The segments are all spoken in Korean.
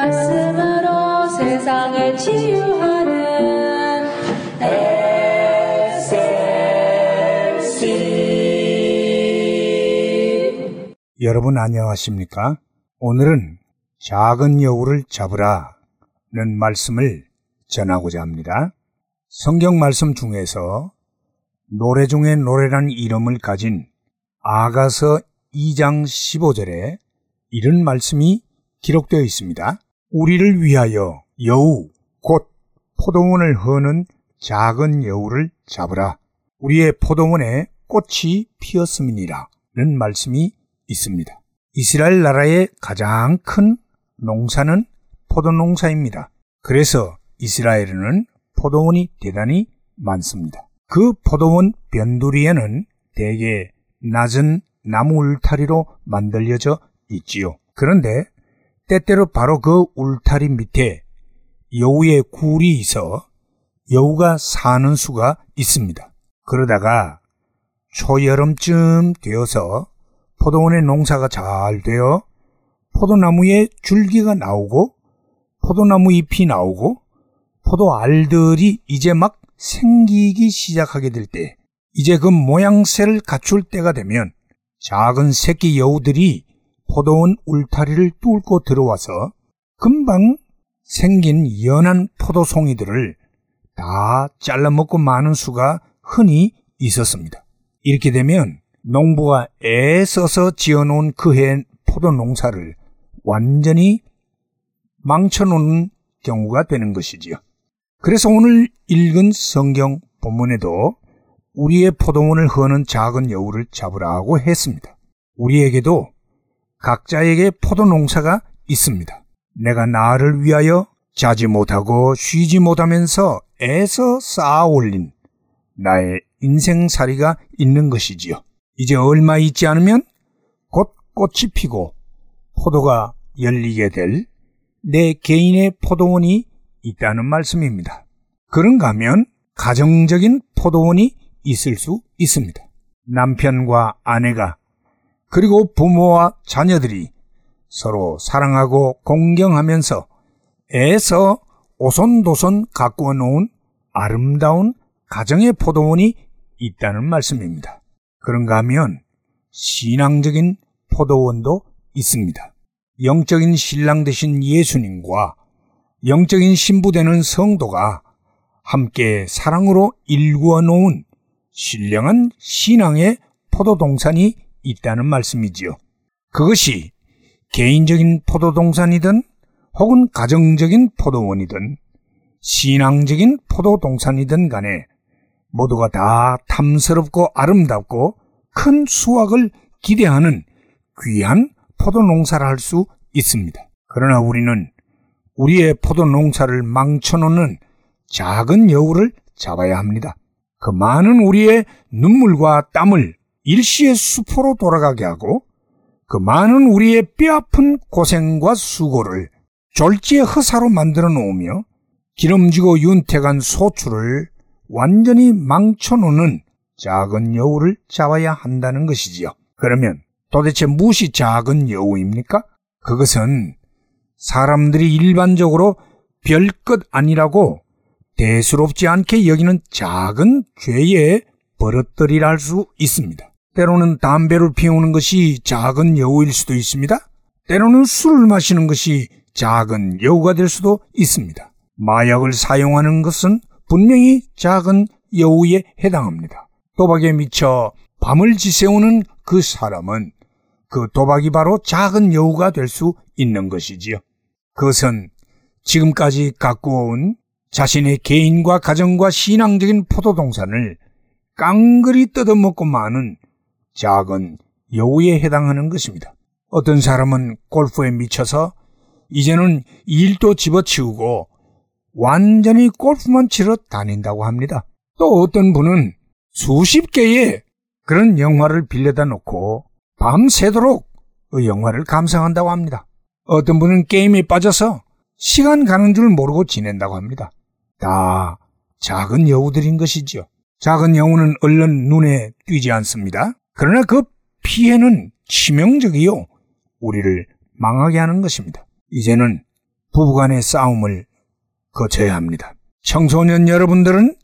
말씀으로 세상을 치유하는 SLC 여러분 안녕하십니까? 오늘은 작은 여우를 잡으라는 말씀을 전하고자 합니다. 성경 말씀 중에서 노래 중에 노래란 이름을 가진 아가서 2장 15절에 이런 말씀이 기록되어 있습니다. 우리를 위하여 여우, 곧 포도원을 허는 작은 여우를 잡으라. 우리의 포도원에 꽃이 피었음이니라. 는 말씀이 있습니다. 이스라엘 나라의 가장 큰 농사는 포도 농사입니다. 그래서 이스라엘에는 포도원이 대단히 많습니다. 그 포도원 변두리에는 대개 낮은 나무 울타리로 만들어져 있지요. 그런데 때때로 바로 그 울타리 밑에 여우의 굴이 있어 여우가 사는 수가 있습니다. 그러다가 초여름쯤 되어서 포도원의 농사가 잘 되어 포도나무에 줄기가 나오고 포도나무 잎이 나오고 포도 알들이 이제 막 생기기 시작하게 될 때, 이제 그 모양새를 갖출 때가 되면 작은 새끼 여우들이 포도원 울타리를 뚫고 들어와서 금방 생긴 연한 포도송이들을 다 잘라먹고 마는 수가 흔히 있었습니다. 이렇게 되면 농부가 애써서 지어놓은 그해 포도 농사를 완전히 망쳐놓는 경우가 되는 것이지요. 그래서 오늘 읽은 성경 본문에도 우리의 포도원을 허는 작은 여우를 잡으라고 했습니다. 우리에게도 각자에게 포도 농사가 있습니다. 내가 나를 위하여 자지 못하고 쉬지 못하면서 애써 쌓아 올린 나의 인생살이가 있는 것이지요. 이제 얼마 있지 않으면 곧 꽃이 피고 포도가 열리게 될 내 개인의 포도원이 있다는 말씀입니다. 그런가 하면 가정적인 포도원이 있을 수 있습니다. 남편과 아내가 그리고 부모와 자녀들이 서로 사랑하고 공경하면서 애써 오손도손 가꾸어 놓은 아름다운 가정의 포도원이 있다는 말씀입니다. 그런가 하면 신앙적인 포도원도 있습니다. 영적인 신랑 되신 예수님과 영적인 신부 되는 성도가 함께 사랑으로 일구어 놓은 신령한 신앙의 포도동산이 있다는 말씀이지요. 그것이 개인적인 포도동산이든 혹은 가정적인 포도원이든 신앙적인 포도동산이든 간에 모두가 다 탐스럽고 아름답고 큰 수확을 기대하는 귀한 포도 농사를 할 수 있습니다. 그러나 우리는 우리의 포도 농사를 망쳐놓는 작은 여우를 잡아야 합니다. 그 많은 우리의 눈물과 땀을 일시의 수포로 돌아가게 하고 그 많은 우리의 뼈아픈 고생과 수고를 졸지의 허사로 만들어 놓으며 기름지고 윤택한 소출을 완전히 망쳐놓는 작은 여우를 잡아야 한다는 것이지요. 그러면 도대체 무엇이 작은 여우입니까? 그것은 사람들이 일반적으로 별것 아니라고 대수롭지 않게 여기는 작은 죄의 버릇들이라 할 수 있습니다. 때로는 담배를 피우는 것이 작은 여우일 수도 있습니다. 때로는 술을 마시는 것이 작은 여우가 될 수도 있습니다. 마약을 사용하는 것은 분명히 작은 여우에 해당합니다. 도박에 미쳐 밤을 지새우는 그 사람은 그 도박이 바로 작은 여우가 될 수 있는 것이지요. 그것은 지금까지 가꾸어온 자신의 개인과 가정과 신앙적인 포도동산을 깡그리 뜯어먹고 마는 작은 여우에 해당하는 것입니다. 어떤 사람은 골프에 미쳐서 이제는 일도 집어치우고 완전히 골프만 치러 다닌다고 합니다. 또 어떤 분은 수십 개의 그런 영화를 빌려다 놓고 밤새도록 그 영화를 감상한다고 합니다. 어떤 분은 게임에 빠져서 시간 가는 줄 모르고 지낸다고 합니다. 다 작은 여우들인 것이지요. 작은 여우는 얼른 눈에 띄지 않습니다. 그러나 그 피해는 치명적이요. 우리를 망하게 하는 것입니다. 이제는 부부간의 싸움을 거쳐야 합니다. 청소년 여러분들은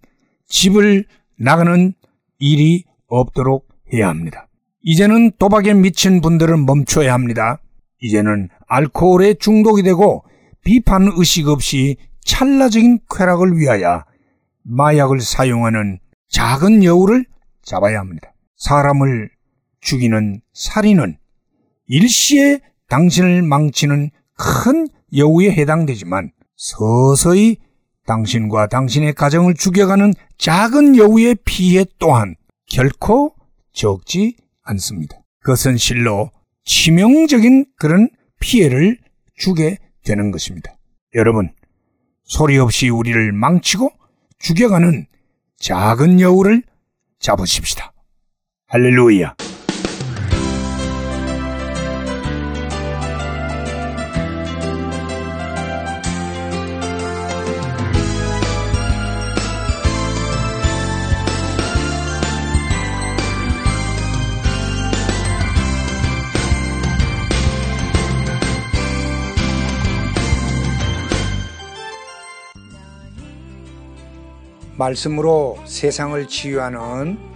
집을 나가는 일이 없도록 해야 합니다. 이제는 도박에 미친 분들은 멈춰야 합니다. 이제는 알코올에 중독이 되고 비판 의식 없이 찰나적인 쾌락을 위하여 마약을 사용하는 작은 여우를 잡아야 합니다. 사람을 죽이는 살인은 일시에 당신을 망치는 큰 여우에 해당되지만 서서히 당신과 당신의 가정을 죽여가는 작은 여우의 피해 또한 결코 적지 않습니다. 그것은 실로 치명적인 그런 피해를 주게 되는 것입니다. 여러분, 소리 없이 우리를 망치고 죽여가는 작은 여우를 잡으십시다. 할렐루야. 말씀으로 세상을 치유하는